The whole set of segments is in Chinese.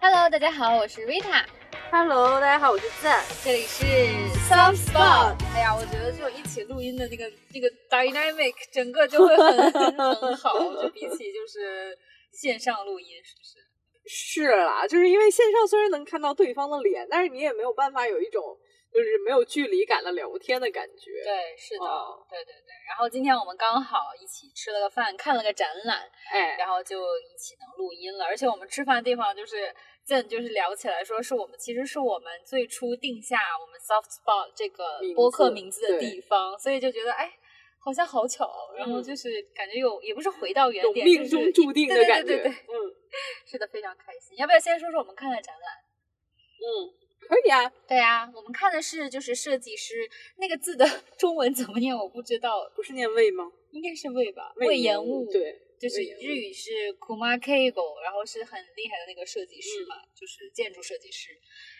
Hello，大家好，我是 Rita。Hello，大家好，我是赞。这里是 Soft Spot。哎呀，我觉得就一起录音的那个 那个 dynamic，整个就会很 很好，就比起就是线上录音，是不是？是啦，就是因为线上虽然能看到对方的脸，但是你也没有办法有一种就是没有距离感的聊天的感觉。对，是的，哦对对对。然后今天我们刚好一起吃了个饭，看了个展览，哎，然后就一起能录音了。而且我们吃饭的地方就是。正就是聊起来，说是我们其实是我们最初定下我们 Soft Spot 这个播客名字的地方，所以就觉得哎，好像好巧。然后就是感觉有也不是回到原点，有命中注定的感觉。对对对对，嗯，是的，非常开心。要不要先说说我们看的展览？嗯，可以啊。对啊，我们看的是就是设计师那个字的 中文怎么念我不知道，不是念魏吗？应该是魏吧，魏延物。对。就是日语是 Kuma Keigo，然后是很厉害的那个设计师嘛，嗯、就是建筑设计师。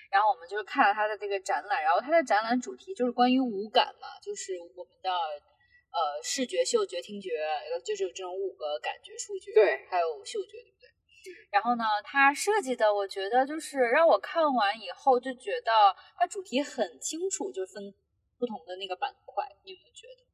然后我们就是看了他的这个展览，然后他的展览主题就是关于五感嘛，就是我们的呃视觉、嗅觉、听觉，就是有这种五个感觉触觉，对，还有嗅觉，对不对？然后呢，它设计的我觉得就是让我看完以后就觉得它主题很清楚，就分不同的那个板块，你有没有觉得？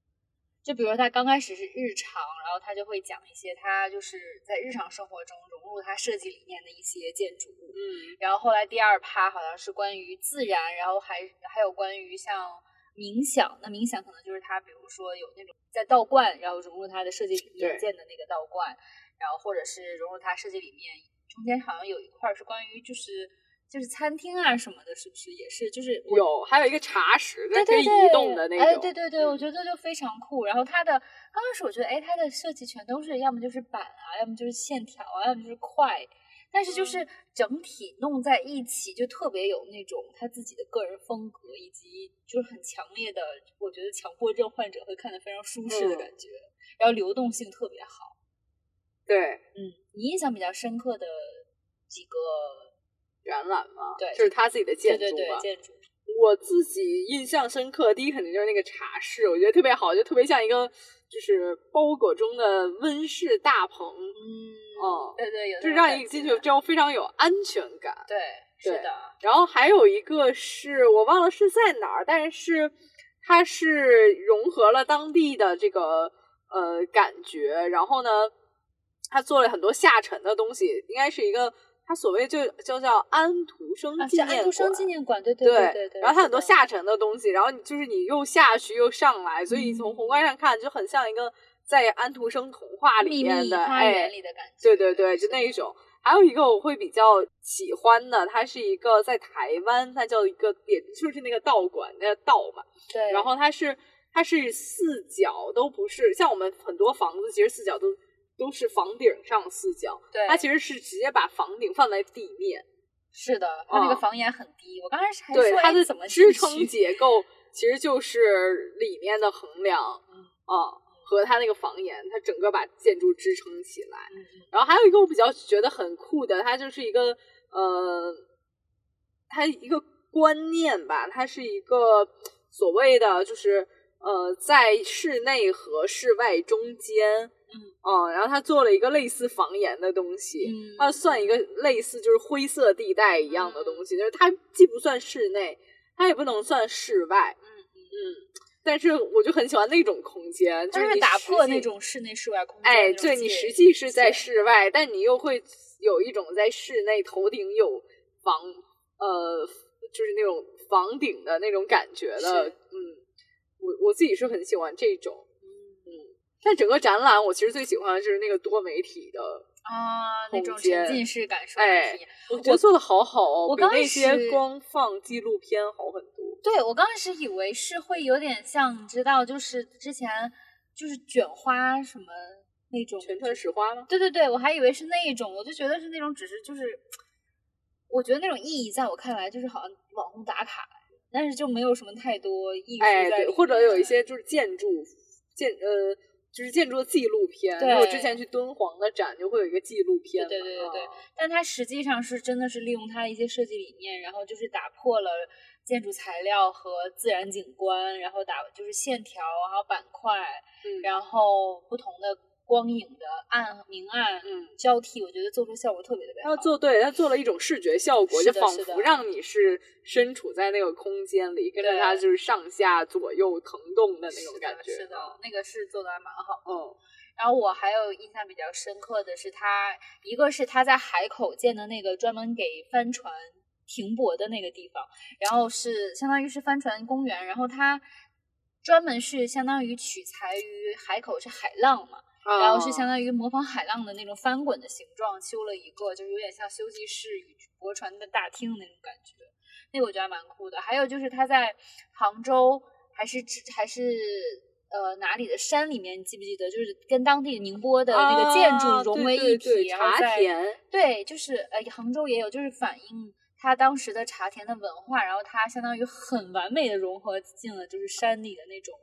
就比如说他刚开始是日常，然后他就会讲一些他就是在日常生活中融入他设计理念的一些建筑物，嗯，然后后来第二趴好像是关于自然，然后还还有关于像冥想，那冥想可能就是他比如说有那种在道观，然后融入他的设计理念建的那个道观，然后或者是融入它设计里面，中间好像有一块是关于就是。就是餐厅啊什么的，是不是也是？就是有，还有一个茶室，对对对移动的那种。哎，对对对，我觉得就非常酷。然后它的刚开始我觉得，哎，它的设计全都是要么就是板啊，要么就是线条啊，要么就是块，但是就是整体弄在一起，就特别有那种他自己的个人风格，以及就是很强烈的，我觉得强迫症患者会看得非常舒适的感觉。嗯、然后流动性特别好。对，嗯，你印象比较深刻的几个。展览吗，对，就是他自己的建筑嘛。对对对，建筑。我自己印象深刻，第一肯定就是那个茶室，我觉得特别好，就特别像一个就是包裹中的温室大棚。嗯，哦，对对，有就是让你进去之后非常有安全感。对，是的。然后还有一个是我忘了是在哪儿，但是它是融合了当地的这个呃感觉，然后呢，它做了很多下沉的东西，应该是一个。它所谓就就叫安徒生纪念馆，啊、安徒生纪念馆，对对对对对。然后它很多下沉的东西，然后你就是你又下去又上来，所以你从宏观上看就很像一个在安徒生童话里面的哎，里的感觉。对对对，就那一种。还有一个我会比较喜欢的，它是一个在台湾，它叫一个点，就是那个道馆，那个道嘛。对。然后它是它是四角都不是，像我们很多房子其实四角都。都是房顶上四角，对，它其实是直接把房顶放在地面。是的，它那个房檐很低。我刚开始还对它的怎么支撑结构其实就是里面的横梁嗯啊和它那个房檐，它整个把建筑支撑起来。嗯然后还有一个我比较觉得很酷的，它就是一个呃，它一个观念吧，它是一个所谓的就是呃，在室内和室外中间。嗯。哦，然后他做了一个类似房檐的东西，嗯，它算一个类似就是灰色地带一样的东西，就是它既不算室内，它也不能算室外，嗯。嗯，但是我就很喜欢那种空间，就是打破那种室内室外空间，哎，对你实际是在室外，但你又会有一种在室内头顶有房，呃，就是那种房顶的那种感觉的，嗯，我我自己是很喜欢这种。但整个展览，我其实最喜欢的就是那个多媒体的啊，那种沉浸式感受。哎，我觉得做的好好哦，我比那些光放纪录片好很多。对，我刚开始以为是会有点像，你知道，就是之前就是卷花什么那种全团石花吗？对对对，我还以为是那一种，我就觉得是那种，只是就是，我觉得那种意义在我看来就是好像网红打卡，但是就没有什么太多意义对，或者有一些就是建筑建呃。就是建筑的纪录片，对我之前去敦煌的展就会有一个纪录片嘛，对对对对啊。但它实际上是真的是利用它的一些设计理念，然后就是打破了建筑材料和自然景观，然后打就是线条，还有板块，嗯。然后不同的光影的暗明暗嗯，交替，我觉得做出效果特别特别好。他做对，他做了一种视觉效果，就仿佛让你是身处在那个空间里，跟着对他就是上下左右腾动的那种感觉。是的，那个是做的还蛮好的。嗯然后我还有印象比较深刻的是他，一个是他在海口建的那个专门给帆船停泊的那个地方，然后是相当于是帆船公园，然后它专门是相当于取材于海口是海浪嘛，嗯，然后是相当于模仿海浪的那种翻滚的形状，修了一个就是有点像休息室与驳船的大厅那种感觉，那个我觉得还蛮酷的。还有就是他在杭州还是之还是呃哪里的山里面，你记不记得？就是跟当地宁波的那个建筑啊融为一体，对对对然后在茶田，对，就是呃杭州也有，就是反映。他当时的茶田的文化，然后它相当于很完美的融合进了就是山里的那种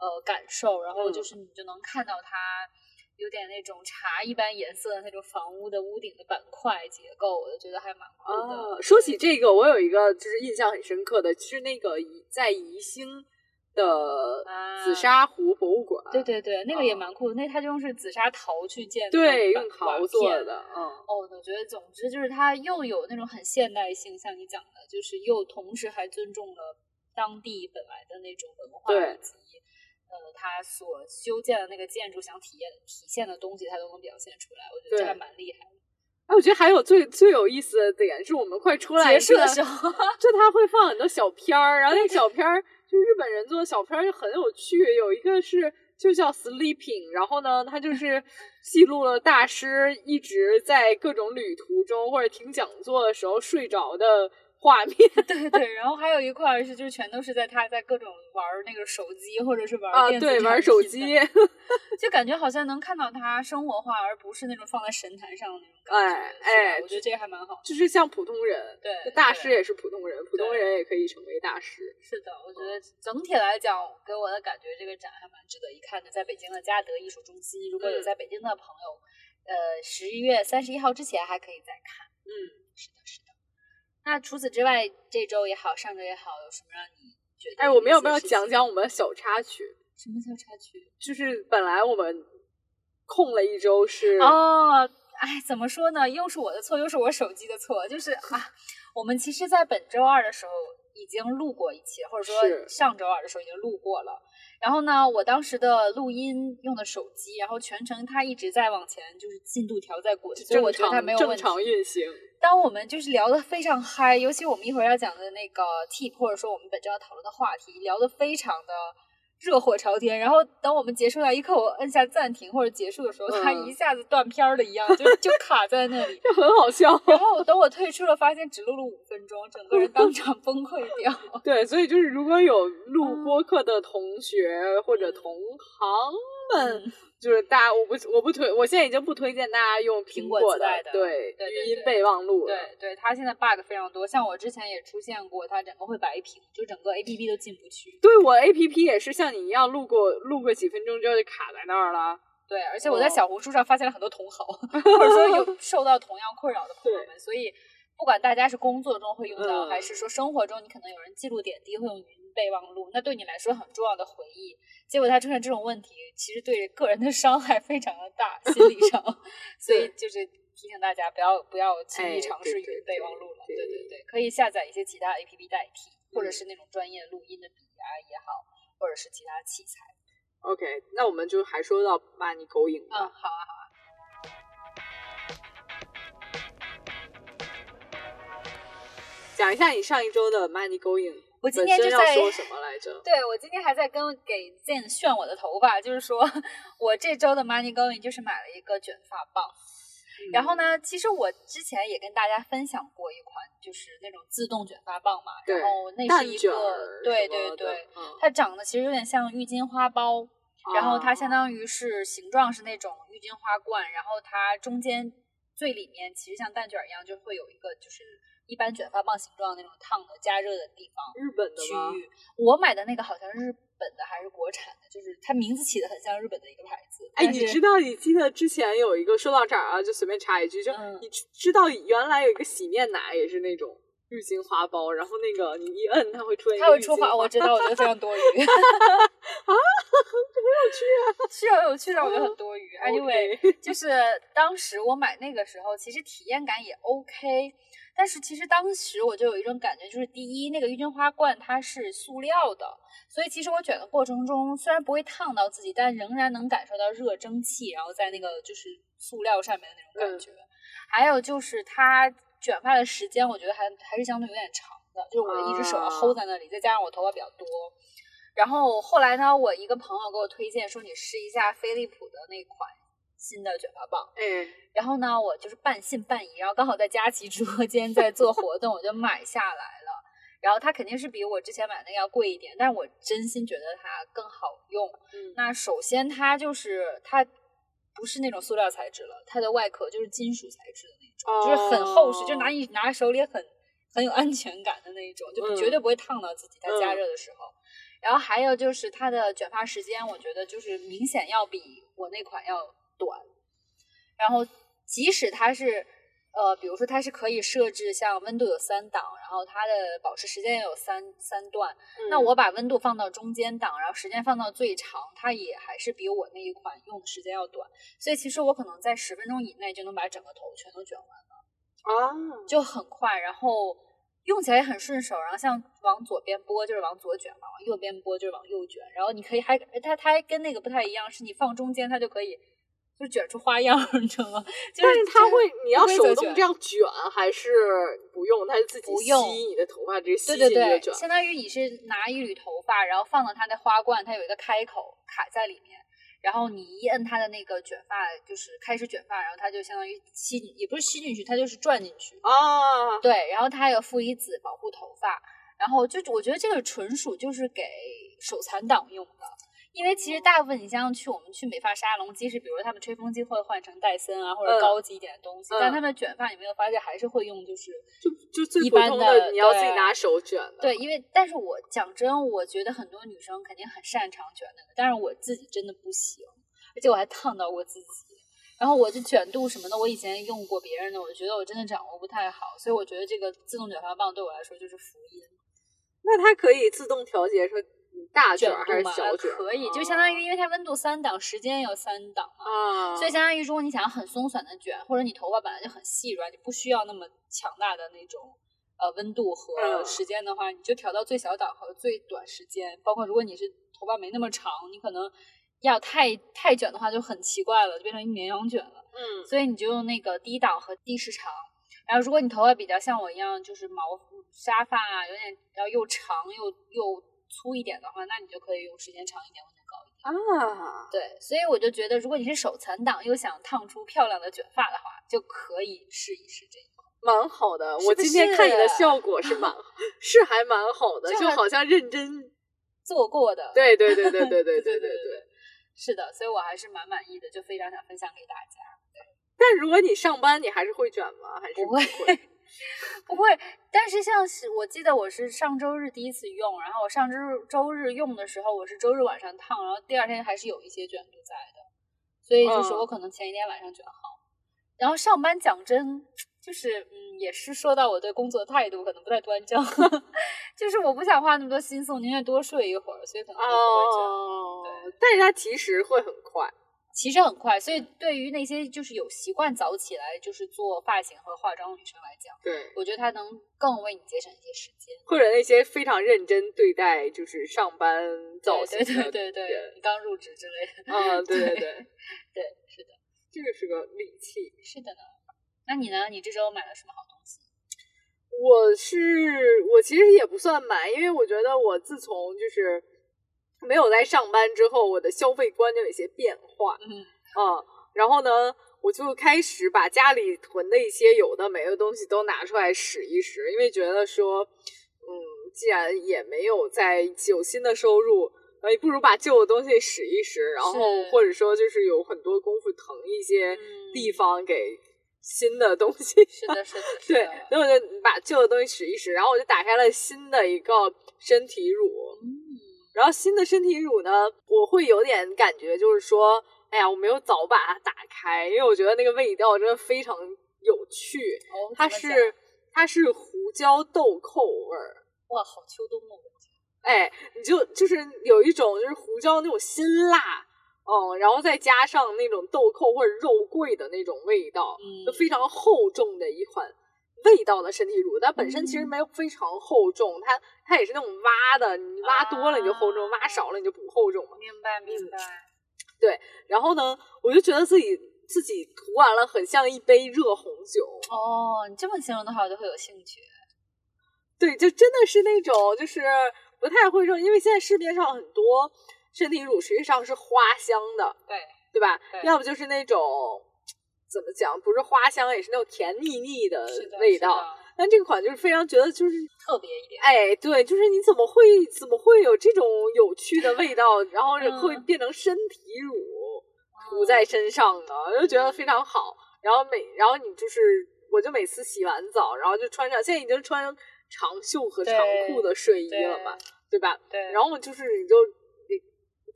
呃感受，然后嗯就是你就能看到它有点那种茶一般颜色的那种房屋的屋顶的板块结构，我就觉得还蛮酷的。哦，说起这个，我有一个就是印象很深刻的，是那个宜在宜兴的啊紫砂壶博物馆。对对对，那个也嗯蛮酷的，那它就用是紫砂陶去建的，对，板用陶瓦做的，嗯。哦，我觉得总之就是它又有那种很现代性，像你讲的，就是又同时还尊重了当地本来的那种文化对以及呃他所修建的那个建筑想体验体现的东西，他都能表现出来，我觉得这还蛮厉害的。哎，我觉得还有最最有意思的点是我们快出来结束的时候，就他会放很多小片儿，然后那个小片儿就日本人做的小片儿就很有趣，有一个是就叫 Sleeping，然后呢，他就是 记录了大师一直在各种旅途中或者听讲座的时候睡着的画面 对对，然后还有一块儿是就是全都是在他在各种玩儿那个手机或者是玩儿啊，电子对，玩手机，就感觉好像能看到他生活化，而不是那种放在神坛上的那种感觉。哎哎我觉得这个还蛮好。就是像普通人，对大师也是普通人，普通人也可以成为大师。是的，我觉得整体来讲，给我的感觉，这个展还蛮值得一看的。在北京的嘉德艺术中心，如果有嗯在北京的朋友，呃，十一月三十一号之前还可以再看。嗯，是的，是的。那除此之外，这周也好，上周也好，有什么让你觉得？哎，我们要不要讲？讲我们的小插曲？什么小插曲？就是本来我们空了一周是哦，哎，怎么说呢？又是我的错，又是我手机的错。就是啊，我们其实，在本周二的时候已经录过一期，或者说上周二的时候已经录过了。然后呢，我当时的录音用的手机，然后全程它一直在往前，就是进度条在滚，所以我觉得它没有问题。常运行。当我们就是聊得非常嗨，尤其我们一会儿要讲的那个 tip，或者说我们本周要讨论的话题，聊得非常的热火朝天。然后等我们结束那一刻，我摁下暂停或者结束的时候，它嗯一下子断片儿了一样，就就卡在那里。就很好笑。然后等我退出了，发现只录了五分钟，整个人当场崩溃掉。对，所以就是如果有录嗯播客的同学或者同行们，嗯就是大家，我不我不推，我现在已经不推荐大家用苹果果自带的对对对语音备忘录了。对对，它现在 bug 非常多，像我之前也出现过，它整个会白屏，就整个 A P P 都进不去。对我 A P P 也是像你一样录过录过几分钟之后就卡在那儿了。对，而且我在哦小红书上发现了很多同好，或者说有 受到同样困扰的朋友们，所以不管大家是工作中会用到，嗯还是说生活中你可能有人记录点滴会用语音备忘录，那对你来说很重要的回忆，结果它出现这种问题，其实对个人的伤害非常的大，心理上，所以就是提醒大家不要不要轻易哎尝试语音对对对备忘录了，对。对对。对，可以下载一些其他 A P P 代替，或者嗯。是那种专业录音的笔啊也好，或者是其他器材。OK，那我们就还说到骂你狗影嗯，好啊，好啊。讲一下你上一周的 Money Going，我今天就在说什么来着？对我今天还在跟给 Zen 炫我的头发，就是说我这周的 Money Going 就是买了一个卷发棒。然后呢，其实我之前也跟大家分享过一款，就是那种自动卷发棒嘛。对然后那是一个对对对，嗯它长得其实有点像郁金花苞，然后它相啊当于是形状是那种郁金花冠，然后它中间最里面其实像蛋卷儿一样，就会有一个就是一般卷发棒形状那种烫的加热的地方。日本的区？域。我买的那个好像是日本的还是国产的，就是它名字起的很像日本的一个牌子。哎，你知道？你记得之前有一个说到这儿啊，就随便插一句，就嗯你知知道原来有一个洗面奶也是那种浴巾花苞，然后那个你一摁，它会出现一它会出花，我知道，我觉得非常多余。啊，很有趣啊！是有有趣的，我觉得很多余。Anyway，就是当时我买那个时候，其实体验感也 OK，但是其实当时我就有一种感觉，就是第一，那个郁金花罐它是塑料的，所以其实我卷的过程中虽然不会烫到自己，但仍然能感受到热蒸汽，然后在那个就是塑料上面的那种感觉。还有就是它卷发的时间，我觉得还还是相对有点长的，就是我一只手要啊 hold 在那里，再加上我头发比较多。然后后来呢，我一个朋友给我推荐说，你试一下飞利浦的那款新的卷发棒。嗯，然后呢，我就是半信半疑，然后刚好在佳琦直播间在做活动，我就买下来了。然后它肯定是比我之前买那个要贵一点，但是我真心觉得它更好用。嗯那首先它就是它不是那种塑料材质了，它的外壳就是金属材质的那种，就是很厚实，就拿你拿在手里很很有安全感的那一种，就嗯绝对不会烫到自己。在加嗯热的时候。然后还有就是它的卷发时间，我觉得就是明显要比我那款要短。然后即使它是呃，比如说它是可以设置像温度有三档，然后它的保持时间也有三三段，那嗯我把温度放到中间档，然后时间放到最长，它也还是比我那一款用的时间要短。所以其实我可能在十分钟以内就能把整个头全都卷完了。啊，就很快，然后用起来也很顺手。然后像往左边拨就是往左卷嘛，往右边拨就是往右卷。然后你可以还它它还跟那个不太一样，是你放中间它就可以就卷出花样，你知道吗？就但是它会，你要手动这样卷，还是不用？它是自己吸你的头发，这个吸对对对，进去卷。相当于你是拿一缕头发，然后放到它的花冠，它有一个开口卡在里面，然后你一摁它的那个卷发，就是开始卷发，然后它就相当于吸进，也不是吸进去，它就是转进去。啊，对，然后它还有负离子保护头发，然后就我觉得这个纯属就是给手残党用的。因为其实大部分你像去我们去美发沙龙，即使比如他们吹风机会换成戴森啊或者嗯高级一点的东西，但嗯他们卷发你没有发现还是会用就是就就最一般普通的你要自己拿手卷的。对，因为但是我讲真，我觉得很多女生肯定很擅长卷那个，但是我自己真的不行，而且我还烫到过自己。然后我就卷度什么的，我以前用过别人的，我觉得我真的掌握不太好，所以我觉得这个自动卷发棒对我来说就是福音。那它可以自动调节说你大卷还是小卷儿？可以，就相当于因为它温度三档，时间有三档嘛，啊，所以相当于如果你想要很松散的卷，或者你头发本来就很细软，你不需要那么强大的那种呃温度和嗯时间的话，你就调到最小档和最短时间。包括如果你是头发没那么长，你可能要太太卷的话就很奇怪了，就变成一绵羊卷了。嗯所以你就用那个低档和低时长。然后如果你头发比较像我一样，就是毛沙发啊，有点要又长又又粗一点的话，那你就可以用时间长一点、温度高一点。啊，对，所以我就觉得，如果你是手残党又想烫出漂亮的卷发的话，就可以试一试这个。蛮好的。我今天看你的效果 是蛮是还蛮好的，就就好像认真。做过的，对对对对对 对对对对对，是的，所以我还是蛮满意的，就非常想分享给大家。但如果你上班，你还是会卷吗？还是不会会？不会，但是像是我记得我是上周日第一次用，然后我上周周日用的时候，我是周日晚上烫，然后第二天还是有一些卷度在的，所以就是嗯我可能前一天晚上卷好。然后上班讲真，就是嗯，也是说到我对工作态度可能不太端正，就是我不想花那么多心思，我宁愿多睡一会儿，所以可能就不会卷。哦，但是它其实会很快。其实很快，所以对于那些就是有习惯早起来就是做发型和化妆的女生来讲，对，我觉得它能更为你节省一些时间。或者那些非常认真对待就是上班造型对的对对对刚入职之类的。啊，对对对 对，对，是的，这个是个利器。是的呢。那你呢？你这周买了什么好东西？我是我其实也不算买，因为我觉得我自从就是没有在上班之后，我的消费观就有一些变化嗯，啊、然后呢，我就开始把家里囤的一些有的没的东西都拿出来使一使，因为觉得说，嗯，既然也没有在有新的收入。呃，不如把旧的东西使一使，然后或者说就是有很多功夫腾一些嗯地方给新的东西。是的，是的，是对的。，所以我就把旧的东西使一使，然后我就打开了新的一个身体乳，嗯，然后新的身体乳呢，我会有点感觉，就是说，哎呀，我没有早把它打开，因为我觉得那个味道真的非常有趣。哦，它是它是胡椒豆蔻味儿。哇，好秋冬哦！哎，你就就是有一种就是胡椒那种辛辣，嗯，然后再加上那种豆蔻或者肉桂的那种味道，嗯就非常厚重的一款味道的身体乳。它本身其实没有非常厚重，它它也是那种挖的，你挖多了你就厚重，挖少了你就不厚重嘛。明白明白。对然后呢，我就觉得自己自己涂完了很像一杯热红酒，哦，你这么形容的话，我就会有兴趣。对，就真的是那种就是不太会说，因为现在市面上很多身体乳实际上是花香的，对，对吧？对要不就是那种怎么讲，不是花香，也是那种甜腻腻的，味道。但这款就是非常觉得就是，特别一点。哎，对，就是你怎么会怎么会有这种有趣的味道，然后嗯会变成身体乳涂在身上呢？我就觉得非常好。然后每然后你就是，我就每次洗完澡，然后就穿上，现在已经穿长袖和长裤的睡衣了嘛，对吧？对，然后就是你就你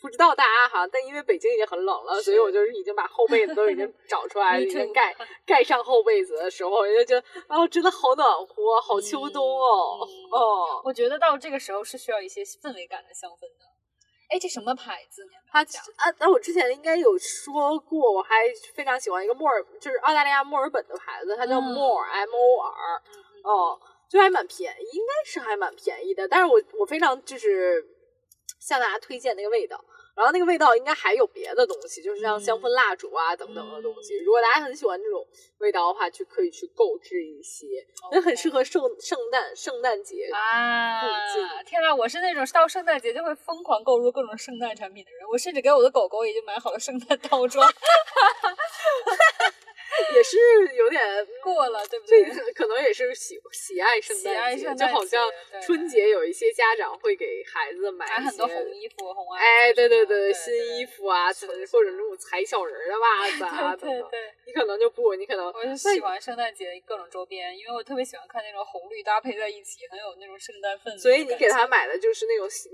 不知道大家哈，但因为北京已经很冷了，所以我就是已经把厚被子都已经找出来 已经盖盖上厚被子的时候，我就觉得啊，真的好暖和，好秋冬哦，嗯。哦，我觉得到这个时候是需要一些氛围感的香氛的。哎，这什么牌子？你有没有它讲啊，那我之前应该有说过，我还非常喜欢一个墨尔，就是澳大利亚墨尔本的牌子，它叫墨 More M O R，嗯嗯。哦，就还蛮便宜，应该是还蛮便宜的。但是我我非常就是向大家推荐那个味道，然后那个味道应该还有别的东西，就是像香氛蜡烛啊、等等的东西。嗯如果大家很喜欢这种味道的话，就可以去购置一些，那很适合圣圣诞圣诞节。啊！天呐，我是那种到圣诞节就会疯狂购入各种圣诞产品的人，我甚至给我的狗狗已经买好了圣诞 套装，也是有点 过了，对不对？个可能也是喜喜爱圣诞节，就好像春节有一些家长会给孩子买买很多红衣服、红袜子哎，对对对，对，新衣服啊，或者那种踩小人儿的袜子啊 等等，对对对，你可能就不，你可能我是喜欢圣诞节各种周边，因为我特别喜欢看那种红绿搭配在一起，很有那种圣诞氛围。所以你给他买的就是那种麋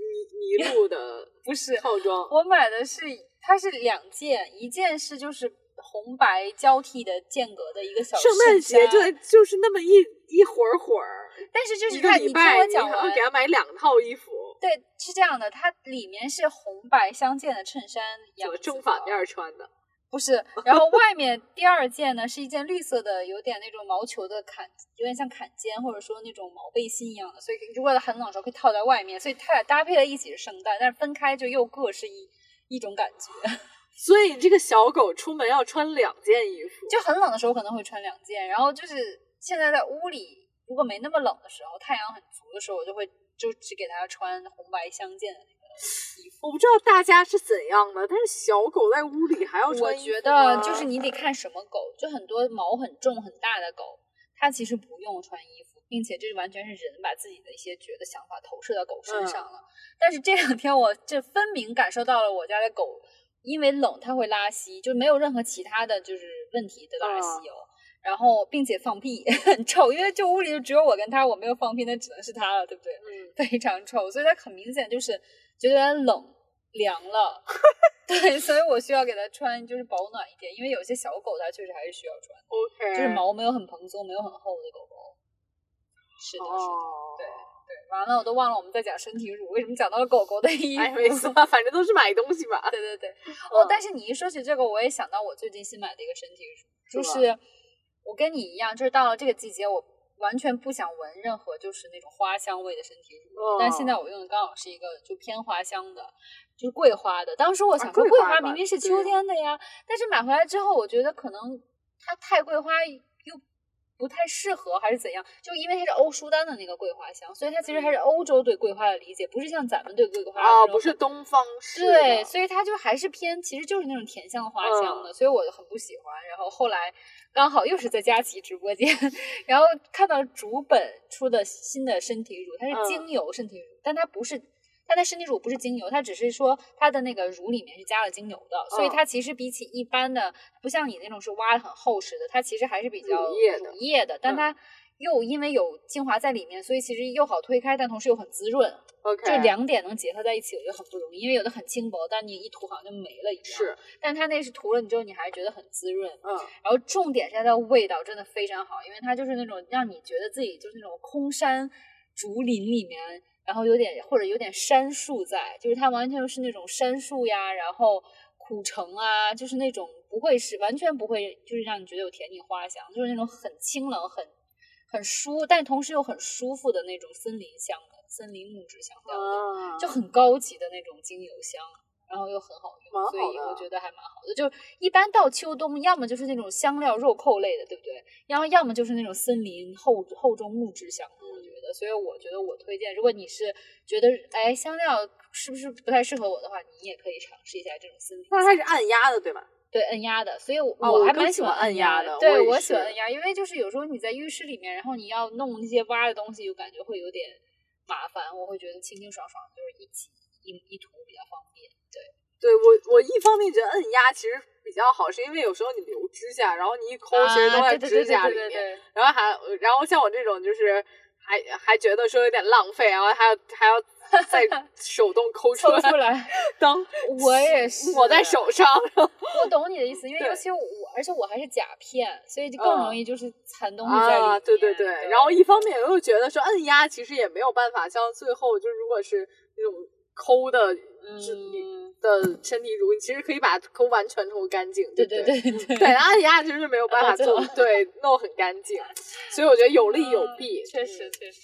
麋鹿的不是套装，我买的是，它是两件，一件是就是红白交替的间隔的一个小圣诞节就就是那么一一会儿会儿，但是就是一个它，你听我讲完给，他买两套衣服，对，是这样的，它里面是红白相间的衬衫，怎么样子正反面穿的？不是，然后外面第二件呢是一件绿色的，有点那种毛球的坎，有点像坎肩或者说那种毛背心一样的，所以如果很冷的时候可以套在外面，所以它俩搭配在一起是圣诞，但是分开就又各是一一种感觉。所以这个小狗出门要穿两件衣服，就很冷的时候可能会穿两件，然后就是现在在屋里，如果没那么冷的时候，太阳很足的时候，我就会就只给它穿红白相间的那个衣服。我不知道大家是怎样的，但是小狗在屋里还要穿衣服觉得就是你得看什么狗，就很多毛很重很大的狗，它其实不用穿衣服，并且这是完全是人把自己的一些觉得想法投射到狗身上了。但是这两天我这分明感受到了我家的狗因为冷它会拉稀，就没有任何其他的就是问题的拉稀哦。然后并且放屁很臭，因为这屋里就只有我跟它，我没有放屁，那只能是它了，对不对？嗯，非常臭，所以它很明显就是觉得有点冷凉了，对，所以我需要给它穿就是保暖一点，因为有些小狗它确实还是需要穿，OK，就是毛没有很蓬松、没有很厚的狗狗。是的，是的，哦，对对。完了，我都忘了我们在讲身体乳，为什么讲到了狗狗的衣服？哎，没错，反正都是买东西嘛。对对对，哦嗯，但是你一说起这个，我也想到我最近新买的一个身体乳，就是我跟你一样，就是到了这个季节，我完全不想闻任何就是那种花香味的身体乳，嗯但是现在我用的刚好是一个就偏花香的，就是桂花的。当时我想啊说，桂桂花明明是秋天的呀，但是买回来之后，我觉得可能它太桂花又不太适合，还是怎样？就因为它是欧舒丹的那个桂花香，所以它其实还是欧洲对桂花的理解，不是像咱们对桂花啊，不是东方式对，所以它就还是偏，其实就是那种甜香花香嗯的，所以我就很不喜欢。然后后来刚好又是在佳琦直播间，然后看到竹本出的新的身体乳，它是嗯精油身体乳，但它不是。它的身体乳不是精油，它只是说它的那个乳里面是加了精油的，所以嗯它其实比起一般的，不像你那种是挖的很厚实的，它其实还是比较乳液的但嗯它又因为有精华在里面，所以其实又好推开，但同时又很滋润。OK，就两点能结合在一起，我觉得很不容易，因为有的很轻薄，但你一涂好像就没了一样。是，但它那是涂了你之后，你还是觉得很滋润。嗯，然后重点是它的味道真的非常好，因为它就是那种让你觉得自己就是那种空山竹林里面，然后有点或者有点杉树在，就是它完全是那种杉树呀，然后苦橙啊，就是那种不会是完全不会就是让你觉得有甜腻花香，就是那种很清冷很很舒，但同时又很舒服的那种森林香的森林木质香调的。啊，就很高级的那种精油香，然后又很好用，所以我觉得还蛮好的。就一般到秋冬，要么就是那种香料肉蔻类的，对不对？然后要么就是那种森林厚厚重木质香，我觉得。所以我觉得我推荐，如果你是觉得哎香料是不是不太适合我的话，你也可以尝试一下这种森林香。那它是按压的对吗？对按压的，所以我、啊我还蛮喜欢欢按压的对，我我喜欢是按压，因为就是有时候你在浴室里面，然后你要弄那些挖的东西，就感觉会有点麻烦。我会觉得清清爽爽，就是一起一一涂比较方便。对，对我，我一方面觉得摁压其实比较好，是因为有时候你留指甲，然后你一抠，其实都在指甲里面。然后还，然后像我这种就是还还觉得说有点浪费，然后还要还要再 手动抠出来，抽出来，当 我也是抹在手上。我懂你的意思，因为尤其我，而且我还是甲片，所以就更嗯容易就是残东西在里面。啊，对对对。然后一方面我又觉得说摁压其实也没有办法像最后就如果是那种抠的，嗯，的身体乳，你其实可以把它抠完全抠干净，对对对不对对对，按压其实是没有办法做对，弄很干净，所以我觉得有利有嗯弊，确实嗯确实。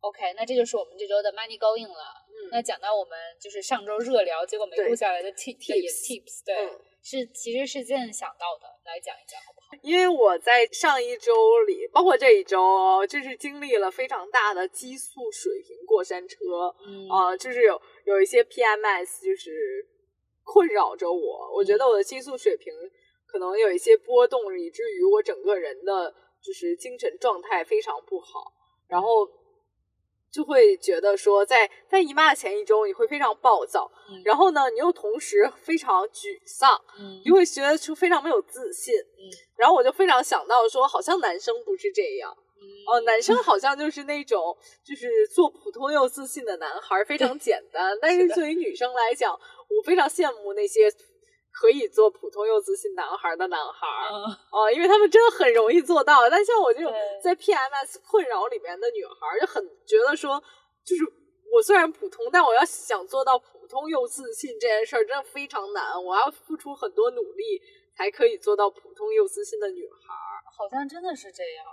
OK，那这就是我们这周的 Money Going 了。嗯那讲到我们就是上周热聊，结果没对录下来的 tip Tips tips，对，嗯是其实是件想到的，来讲一讲？因为我在上一周里，包括这一周哦，就是经历了非常大的激素水平过山车嗯。啊、就是有有一些 PMS 就是困扰着我，我觉得我的激素水平可能有一些波动，以至于我整个人的就是精神状态非常不好，然后就会觉得说在在姨妈的前一周你会非常暴躁，嗯。然后呢你又同时非常沮丧，嗯你会觉得出非常没有自信，嗯。然后我就非常想到说，好像男生不是这样，哦、男生好像就是那种就是做普通又自信的男孩，非常简单。但是对于女生来讲，我非常羡慕那些可以做普通又自信男孩的男孩，嗯哦、因为他们真的很容易做到。但像我这种在 PMS 困扰里面的女孩，就很觉得说，就是我虽然普通，但我要想做到普通又自信这件事儿，真的非常难。我要付出很多努力，才可以做到普通又自信的女孩。好像真的是这样。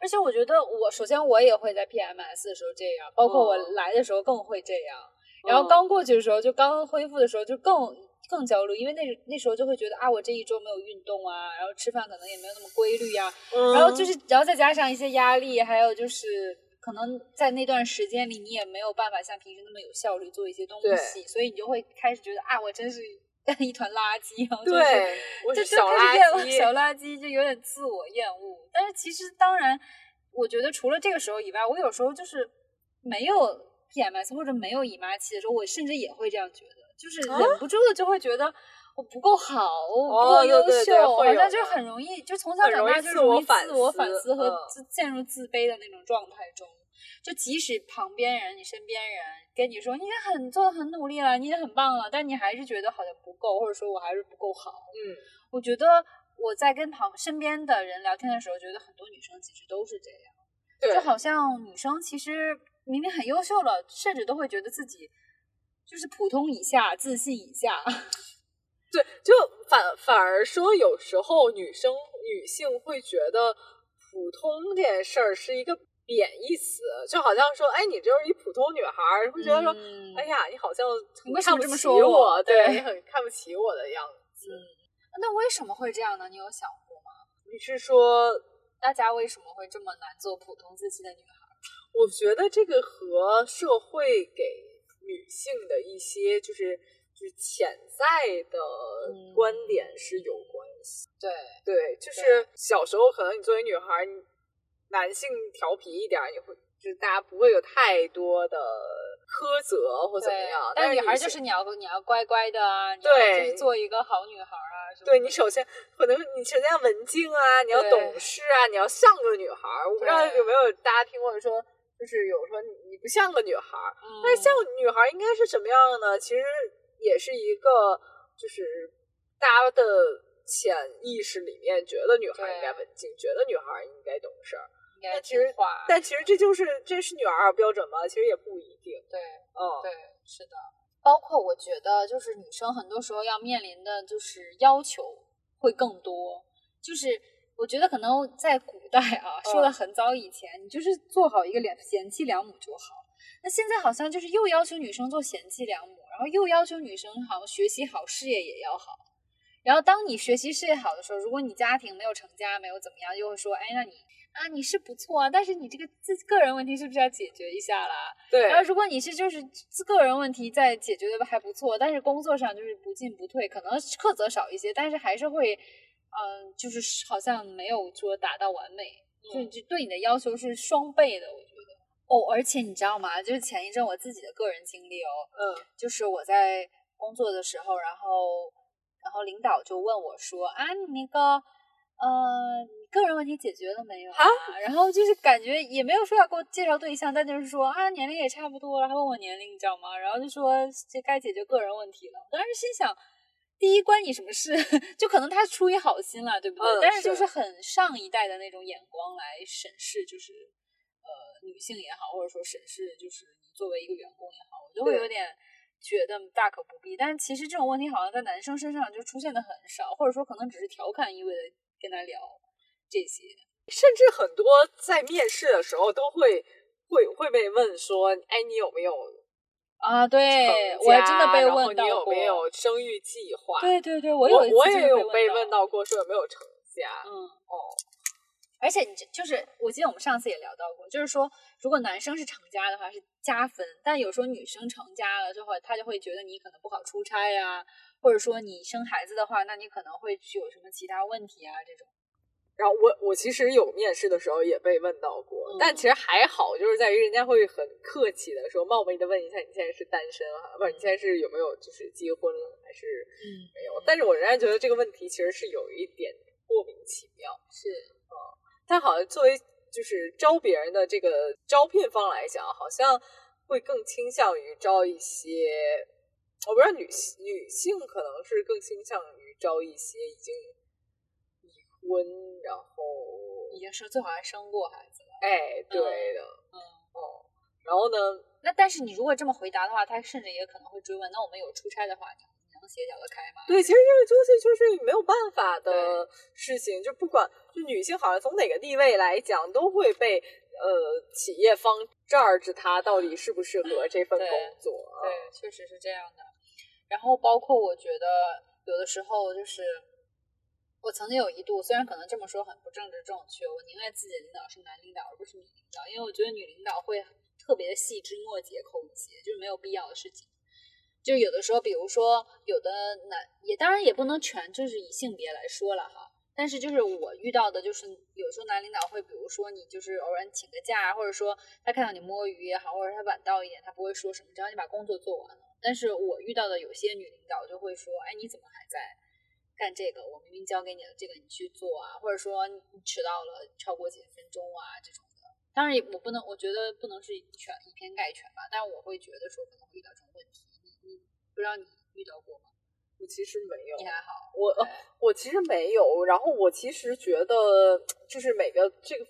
而且我觉得我首先我也会在 PMS 的时候这样，包括我哦来的时候更会这样。然后嗯刚过去的时候，就刚恢复的时候就更更焦虑，因为那那时候就会觉得啊，我这一周没有运动啊，然后吃饭可能也没有那么规律呀、嗯然后就是，然后再加上一些压力，还有就是可能在那段时间里，你也没有办法像平时那么有效率做一些东西，所以你就会开始觉得啊，我真是 一团垃圾，然后就是对，我就小开始厌恶垃圾。小垃圾，就有点自我厌恶。但是其实当然，我觉得除了这个时候以外，我有时候就是没有 PMS 或者没有姨妈期的时候，我甚至也会这样觉得，就是啊忍不住的就会觉得。我不够好，我不哦够优秀，好像就很容易，就从小长大就容易自我反思思和嗯自陷入自卑的那种状态中。就即使旁边人、你身边人跟你说你已经很做的很努力了，你已经很棒了，但你还是觉得好像不够，或者说我还是不够好。嗯，我觉得我在跟旁身边的人聊天的时候，觉得很多女生其实都是这样，对就好像女生其实明明很优秀了，甚至都会觉得自己就是普通以下、自信以下。对，就反反而说，有时候女生女性会觉得普通这件事儿是一个贬义词，就好像说，哎，你就是一普通女孩儿，会觉得说，嗯哎呀，你好像 看不起我？对你很看不起我的样子。那为什么会这样呢？你有想过吗？你是说，大家为什么会这么难做普通自信的女孩？我觉得这个和社会给女性的一些就是就是潜在的嗯观点是有关系。对，对，就是小时候可能你作为女孩儿，男性调皮一点儿，你会就是大家不会有太多的苛责或怎么样。但女孩就是你要你要乖乖的啊，对，就是做一个好女孩啊。对你首先可能你首先要文静啊，你要懂事啊，你要像个女孩。我不知道有没有大家听过说，就是有说你不像个女孩，但是像女孩应该是什么样的呢？其实也是一个就是大家的潜意识里面觉得女孩应该文静，觉得女孩应该懂事儿。但其实，但其实这就是这是女儿标准吗？其实也不一定。对，嗯，对，是的。包括我觉得，就是女生很多时候要面临的就是要求会更多。就是我觉得可能在古代啊，说的很早以前，你就是做好一个良贤妻良母就好。那现在好像就是又要求女生做贤妻良母，然后又要求女生好像学习好，事业也要好。然后当你学习事业好的时候，如果你家庭没有成家，没有怎么样，又会说，哎，那你。啊，你是不错啊，但是你这个自个人问题是不是要解决一下啦？对。然后如果你是就是自个人问题在解决的还不错，但是工作上就是不进不退，可能苛责少一些，但是还是会，嗯，就是好像没有说达到完美，就就对你的要求是双倍的，我觉得。哦，而且你知道吗？就是前一阵我自己的个人经历哦，嗯，就是我在工作的时候，然后然后领导就问我说啊，你那个。呃，个人问题解决了没有啊？然后就是感觉也没有说要给我介绍对象，但就是说啊，年龄也差不多，然后问我年龄，你知道吗？然后就说这该解决个人问题了。我当时心想，第一关你什么事？就可能他出于好心了，对不对？但是就是很上一代的那种眼光来审视，就是呃女性也好，或者说审视就是你作为一个员工也好，我就会有点觉得大可不必。但是其实这种问题好像在男生身上就出现的很少，或者说可能只是调侃意味的。跟他聊这些，甚至很多在面试的时候都会会会被问说：“哎，你有没有啊？”对我真的被问到过，你有没有生育计划？对对对，我有我也有被问到过，说有没有成家。嗯哦，而且你就是我记得我们上次也聊到过，就是说如果男生是成家的话是加分，但有时候女生成家了之后，他就会觉得你可能不好出差呀。或者说你生孩子的话，那你可能会有什么其他问题啊？这种。然后我我其实有面试的时候也被问到过，但其实还好，就是在于人家会很客气的说，冒昧的问一下你现在是单身啊，不是你现在是有没有就是结婚了还是没有？但是我仍然觉得这个问题其实是有一点莫名其妙。是啊，但好像作为就是招别人的这个招聘方来讲，好像会更倾向于招一些。我不知道女性女性可能是更倾向于招一些已经已婚，然后已经是最好还生过孩子了。哎，对的，嗯哦，然后呢？那但是你如果这么回答的话，他甚至也可能会追问：那我们有出差的话，你能协调得开吗？对，其实这个东西就是没有办法的事情，就不管就女性好像从哪个地位来讲，都会被呃企业方 judge 她到底适不适合这份工作。对，确实是这样的。然后包括我觉得有的时候就是，我曾经有一度，虽然可能这么说很不政治正确，我宁愿自己的领导是男领导而不是女领导，因为我觉得女领导会特别的细枝末节抠一些，就是没有必要的事情。就有的时候，比如说有的男，也当然也不能全就是以性别来说了哈，但是就是我遇到的，就是有时候男领导会，比如说你就是偶然请个假，或者说他看到你摸鱼也好，或者他晚到一点，他不会说什么，只要你把工作做完了。但是我遇到的有些女领导就会说：“哎，你怎么还在干这个？我明明交给你了这个你去做啊，或者说你迟到了超过几分钟啊这种的。”当然，我不能，我觉得不能是全以偏概全吧。但是我会觉得说可能会遇到这种问题。你你不知道你遇到过吗？我其实没有。你还好。我我其实没有。然后我其实觉得就是每个这个。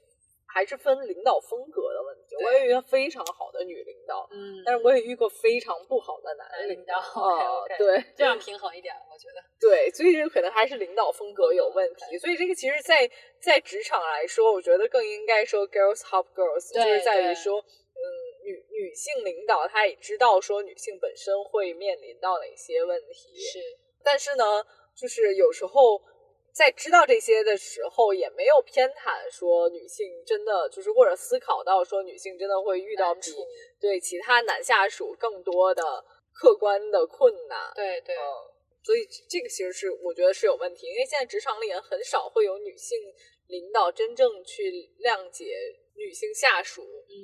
还是分领导风格的问题。我也遇到非常好的女领导，嗯，但是我也遇过非常不好的男领导。啊，对，这样平衡一点，我觉得。对，所以这个可能还是领导风格有问题。所以这个其实，在在职场来说，我觉得更应该说 girls help girls，就是在于说，嗯，女女性领导她也知道说女性本身会面临到哪些问题，是，但是呢，就是有时候。在知道这些的时候，也没有偏袒说女性真的就是，或者思考到说女性真的会遇到比对其他男下属更多的客观的困难。对对，所以这个其实是我觉得是有问题，因为现在职场里也很少会有女性领导真正去谅解女性下属。嗯，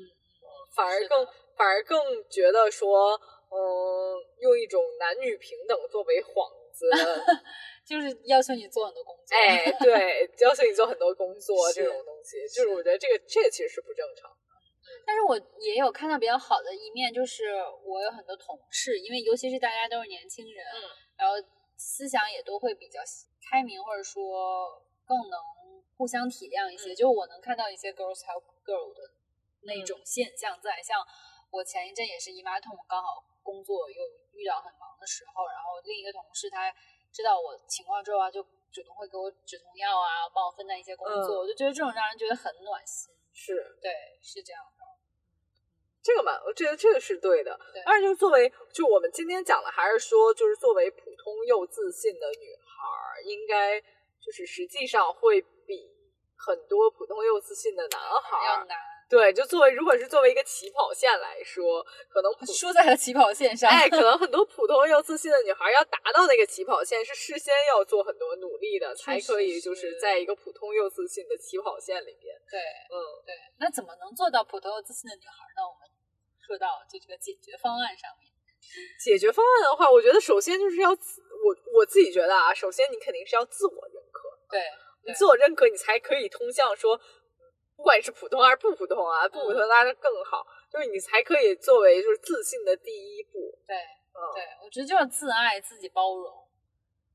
反而更反而更觉得说，嗯，用一种男女平等作为幌子，就是要求你做很多工作。哎，对，要求你做很多工作这种东西，就是我觉得这个这个其实是不正常的。但是我也有看到比较好的一面，就是我有很多同事，因为尤其是大家都是年轻人，嗯然后思想也都会比较开明，或者说更能互相体谅一些。嗯就我能看到一些 girls help girl 的那嗯种现象在，像我前一阵也是姨妈痛，刚好工作又遇到很忙的时候，然后另一个同事他知道我情况之后啊，就主动会给我止痛药啊，帮我分担一些工作，嗯我就觉得这种让人觉得很暖心。是对，是这样的。这个嘛，我觉得这个是对的对。而且就是作为，就我们今天讲的，还是说，就是作为普通又自信的女孩儿，应该就是实际上会比很多普通又自信的男孩，要难，对，就作为如果是作为一个起跑线来说，可能普输在了起跑线上。哎，可能 很多普通又自信的女孩儿要达到那个起跑线，是事先要做很多努力的，才可以就是在一个普通又自信的起跑线里边。对嗯，对，那怎么能做到普通又自信的女孩呢？我们说到就这个解决方案上面。解决方案的话，我觉得首先就是要自我我自己觉得啊，首先你肯定是要自我认可，对，你自我认可，你才可以通向说，不管是普通还是不普通啊，不普通拉的更好，就是你才可以作为就是自信的第一步。对嗯，对，我觉得就是自爱、自己包容，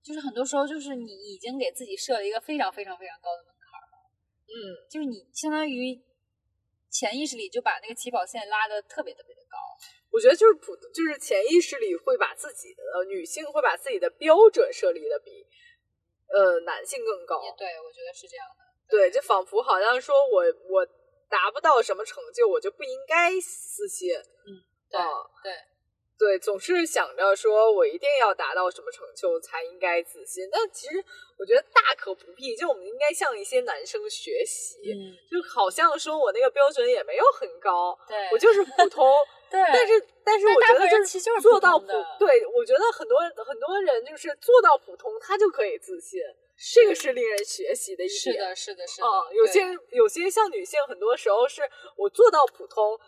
就是很多时候就是你已经给自己设了一个非常非常非常高的门槛了，嗯，就是你相当于潜意识里就把那个起跑线拉的特别特别的高。我觉得就是普，就是潜意识里会把自己的呃女性会把自己的标准设立的比呃男性更高。也对，我觉得是这样的。对，就仿佛好像说我我达不到什么成就，我就不应该自信。对、啊对，对，总是想着说我一定要达到什么成就才应该自信，但其实我觉得大可不必。就我们应该向一些男生学习，嗯，就好像说我那个标准也没有很高，对，我就是普通。对，但是但是我觉得就是做到普普，对我觉得很多很多人就是做到普通，他就可以自信，这个是令人学习的一点。是的，是的，是的。嗯，有些有些像女性，很多时候是我做到普通，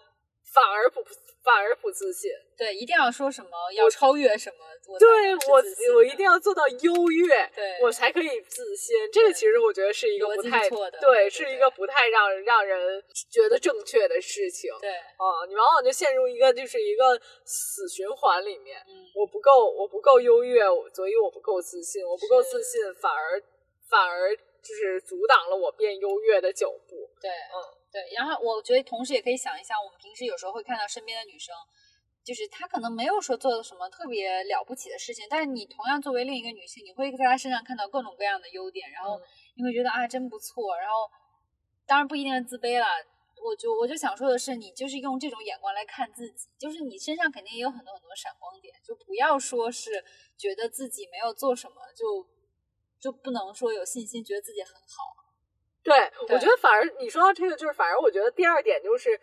反而不反而不自信。对，一定要说什么要超越什么，我对我我一定要做到优越，对我才可以自信。这个其实我觉得是一个不太对是一个不太让让人觉得正确的事情。对，啊，你往往就陷入一个就是一个死循环里面。嗯，我不够，我不够优越，所以我不够自信，我不够自信，反而反而就是阻挡了我变优越的脚步。对，嗯，对。然后我觉得同时也可以想一下，我们平时有时候会看到身边的女生，就是她可能没有说做了什么特别了不起的事情，但是你同样作为另一个女性，你会在她身上看到各种各样的优点，然后嗯你会觉得啊真不错，然后当然不一定是自卑了。我就我就想说的是，你就是用这种眼光来看自己，就是你身上肯定也有很多很多闪光点，就不要说是觉得自己没有做什么就就不能说有信心，觉得自己很好。对，对我觉得反而你说到这个，就是反而我觉得第二点就是，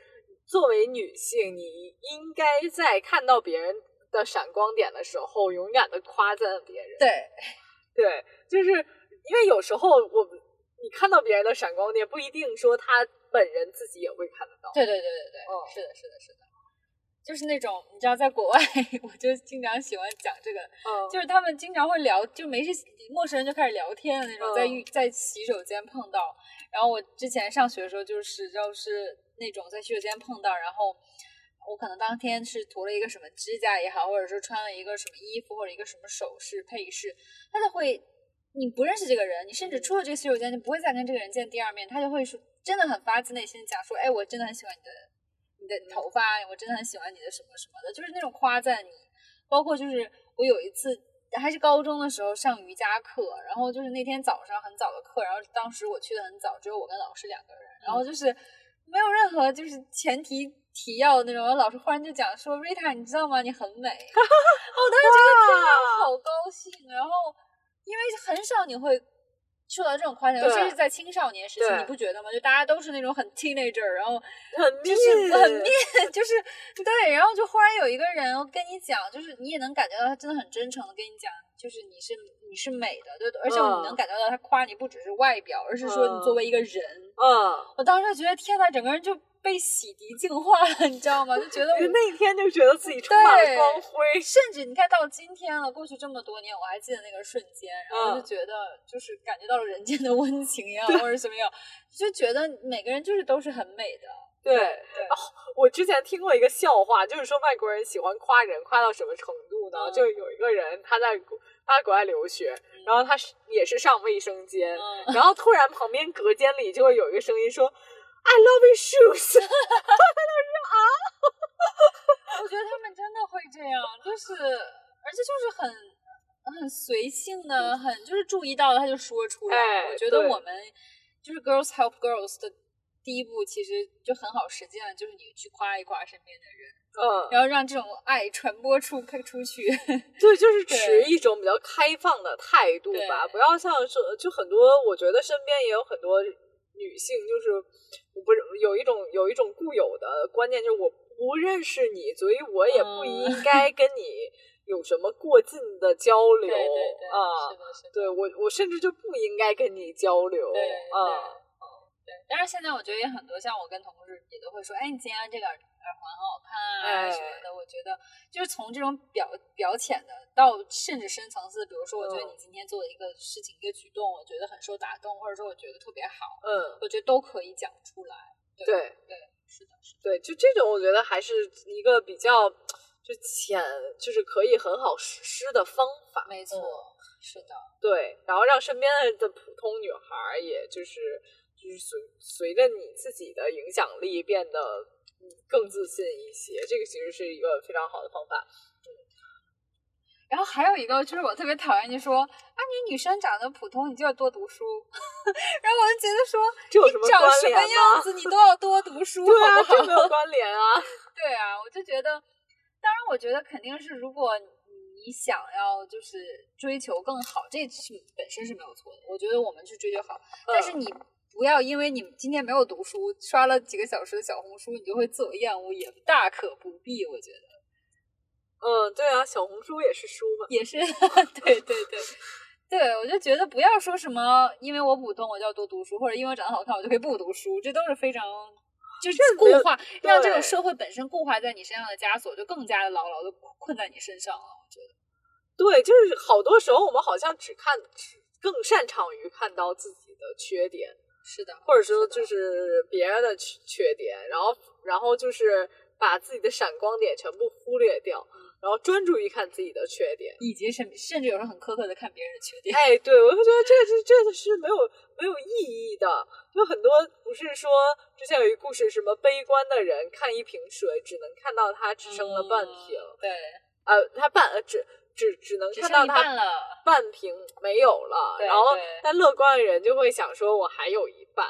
作为女性，你应该在看到别人的闪光点的时候，勇敢的夸赞别人。对，对，就是因为有时候我们你看到别人的闪光点，不一定说他本人自己也会看得到。对对对对对，嗯是的，是的，是的，就是那种你知道，在国外，我就经常喜欢讲这个，嗯，就是他们经常会聊，就没事陌生人就开始聊天的那种，在嗯浴在洗手间碰到。然后我之前上学的时候，就是就是那种在洗手间碰到，然后我可能当天是涂了一个什么指甲也好，或者说穿了一个什么衣服或者一个什么首饰配饰，他就会。你不认识这个人，你甚至出了这个洗手间，就不会再跟这个人见第二面。他就会说，真的很发自内心的讲说，哎，我真的很喜欢你的你的头发，我真的很喜欢你的什么什么的，就是那种夸赞你。包括就是我有一次还是高中的时候上瑜伽课，然后就是那天早上很早的课，然后当时我去的很早，只有我跟老师两个人，然后就是没有任何就是前提提要的那种，老师忽然就讲说，Rita，你知道吗？你很美。我当时觉得天哪，我好高兴。然后因为很少你会。受到这种夸奖，尤其是在青少年时期，你不觉得吗？就大家都是那种很 teenager，然后很就是很面，就是对，然后就忽然有一个人跟你讲，就是你也能感觉到他真的很真诚的跟你讲，就是你是你是美的，对，而且你能嗯感觉到他夸你不只是外表，而是说你作为一个人。嗯，我当时就觉得天呐，整个人就被洗涤净化了，你知道吗？就觉得我那一天就觉得自己充满了光辉，甚至你看到今天了，过去这么多年，我还记得那个瞬间，然后就觉得就是感觉到了人间的温情一样，或者什么样，就觉得每个人就是都是很美的。对对，我之前听过一个笑话，就是说外国人喜欢夸人，夸到什么程度呢？就有一个人他在他在国外留学，然后他是也是上卫生间，然后突然旁边隔间里就会有一个声音说：“I love your shoes。”他说啊，我觉得他们真的会这样，就是而且就是很很随性的，很就是注意到了他就说出来。我觉得我们就是 girls help girls 的。第一步其实就很好实践，就是你去夸一夸身边的人，嗯，然后让这种爱传播出开出去。对，就是持一种比较开放的态度吧，不要像说就很多，我觉得身边也有很多女性，就是我不是有一种有一种固有的观念，就是我不认识你，所以我也不应该跟你有什么过近的交流啊。对我，我甚至就不应该跟你交流啊。对，但是现在我觉得也很多，像我跟同事也都会说，哎，你今天这个耳环很好看啊什么的。我觉得就是从这种表表浅的到甚至深层次，比如说，我觉得你今天做的一个事情、一个举动，我觉得很受打动，或者说我觉得特别好，嗯，我觉得都可以讲出来。对对，是的，是的，对，就这种，我觉得还是一个比较就浅，就是可以很好实施的方法。没错，是的，对，然后让身边的普通女孩，也就是。就是随随着你自己的影响力变得更自信一些，这个其实是一个非常好的方法。嗯，然后还有一个就是我特别讨厌，你说啊，你女生长得普通，你就要多读书。然后我就觉得说，你长什么样子，你都要多读书，对啊，这没有关联啊。对啊，我就觉得，当然，我觉得肯定是，如果你想要就是追求更好，这是本身是没有错的。我觉得我们去追求好，但是你。不要因为你今天没有读书，刷了几个小时的小红书，你就会自我厌恶，也大可不必。我觉得，嗯，对啊，小红书也是书嘛，也是，对 对对，对我就觉得不要说什么，因为我普通我就要多读书，或者因为我长得好看我就可以不读书，这都是非常就是固化，让这种社会本身固化在你身上的枷锁就更加的牢牢的困在你身上了。我觉得，对，就是好多时候我们好像只看，只更擅长于看到自己的缺点。是的，或者说就是别人的缺点，然后然后就是把自己的闪光点全部忽略掉，然后专注于看自己的缺点，以及甚甚至有时候很苛刻的看别人的缺点。哎，对，我就觉得这这这个是没有没有意义的。就很多不是说之前有一故事，什么悲观的人看一瓶水，只能看到它只剩了半瓶。对，呃，他半呃只。只只能看到它 半瓶没有了，然后但乐观的人就会想说，我还有一半。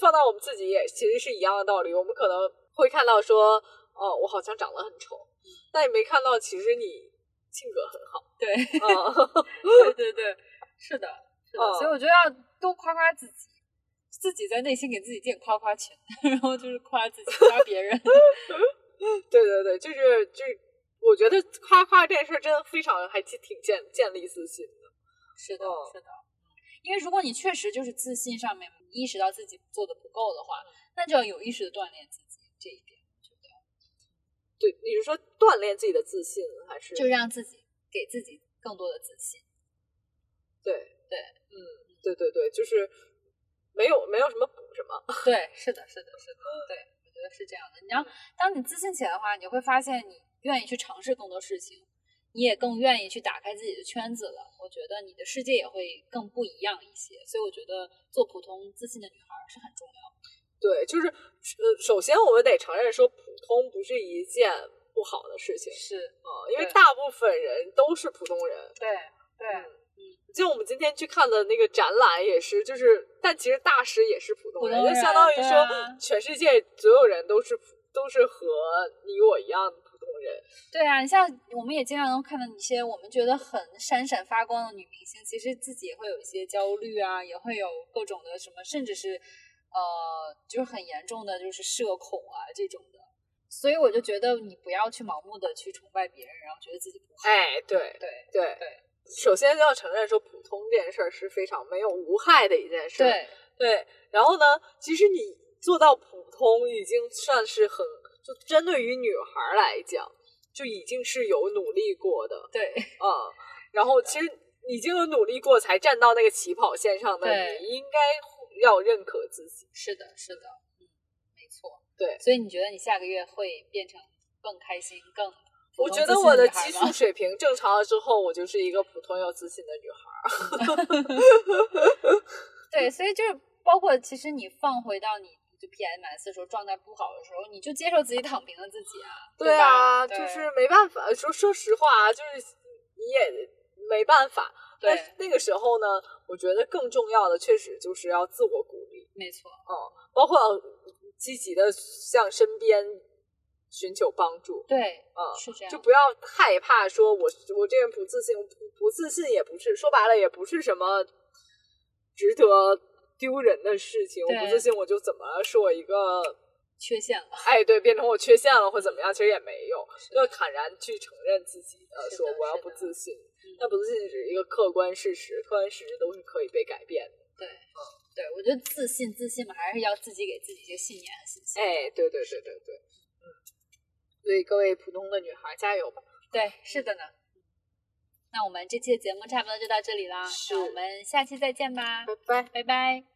放到我们自己也其实是一样的道理，我们可能会看到说，哦，我好像长得很丑，但也没看到其实你性格很好。对，对对对，是的，是的。所以我觉得要多夸夸自己，自己在内心给自己垫夸夸钱，然后就是夸自己，夸别人。对对对，就是就是。我觉得夸夸这件事真的非常还挺挺建建立自信的，是的，是的，因为如果你确实就是自信上面意识到自己做的不够的话，那就要有意识的锻炼自己这一点。觉得，对，你是说锻炼自己的自信，还是就让自己给自己更多的自信？对对，嗯，对对对，就是没有没有什么补什么。对，是的，是的，是的，对，我觉得是这样的。你要当你自信起来的话，你会发现你。愿意去尝试更多事情，你也更愿意去打开自己的圈子了。我觉得你的世界也会更不一样一些。所以我觉得做普通自信的女孩是很重要。对，就是呃，首先我们得承认说，普通不是一件不好的事情。是啊，因为大部分人都是普通人。对对，嗯，就我们今天去看的那个展览也是，就是但其实大师也是普通人，就相当于说全世界所有人都是都是和你我一样。对啊，你像我们也经常能看到一些我们觉得很闪闪发光的女明星，其实自己也会有一些焦虑啊，也会有各种的什么，甚至是呃，就是很严重的，就是社恐啊这种的。所以我就觉得你不要去盲目的去崇拜别人，然后觉得自己不好。哎，对对对对，首先要承认说普通这件事儿是非常没有无害的一件事。对对，然后呢，其实你。做到普通已经算是很，就针对于女孩来讲，就已经是有努力过的，对，嗯，然后其实已经有努力过才站到那个起跑线上的，你应该要认可自己。是的，是的，嗯，没错，对。所以你觉得你下个月会变成更开心、更我觉得我的激素水平 正常了之后，我就是一个普通又自信的女孩。对，所以就是包括其实你放回到你就 PMS 的时候状态不好的时候，你就接受自己躺平的自己啊，对啊，对就是没办法。说说实话啊，就是你也没办法。对但是那个时候呢，我觉得更重要的确实就是要自我鼓励，没错，嗯，包括积极的向身边寻求帮助，对，嗯，是这样，就不要害怕说我我这人不自信，不不自信也不是说白了也不是什么值得丢人的事情。我不自信，我就怎么了是我一个缺陷了，哎，对，变成我缺陷了或怎么样，其实也没有，要坦然去承认自己的，说我要不自信嗯，那不自信只是一个客观事实，客观事实都是可以被改变的。对，嗯对，我觉得自信自信嘛，还是要自己给自己一个信念和信心。哎，对对对对对，嗯，所以各位普通的女孩加油吧！对，是的呢。那我们这期的节目差不多就到这里啦，那我们下期再见吧，拜拜。拜拜。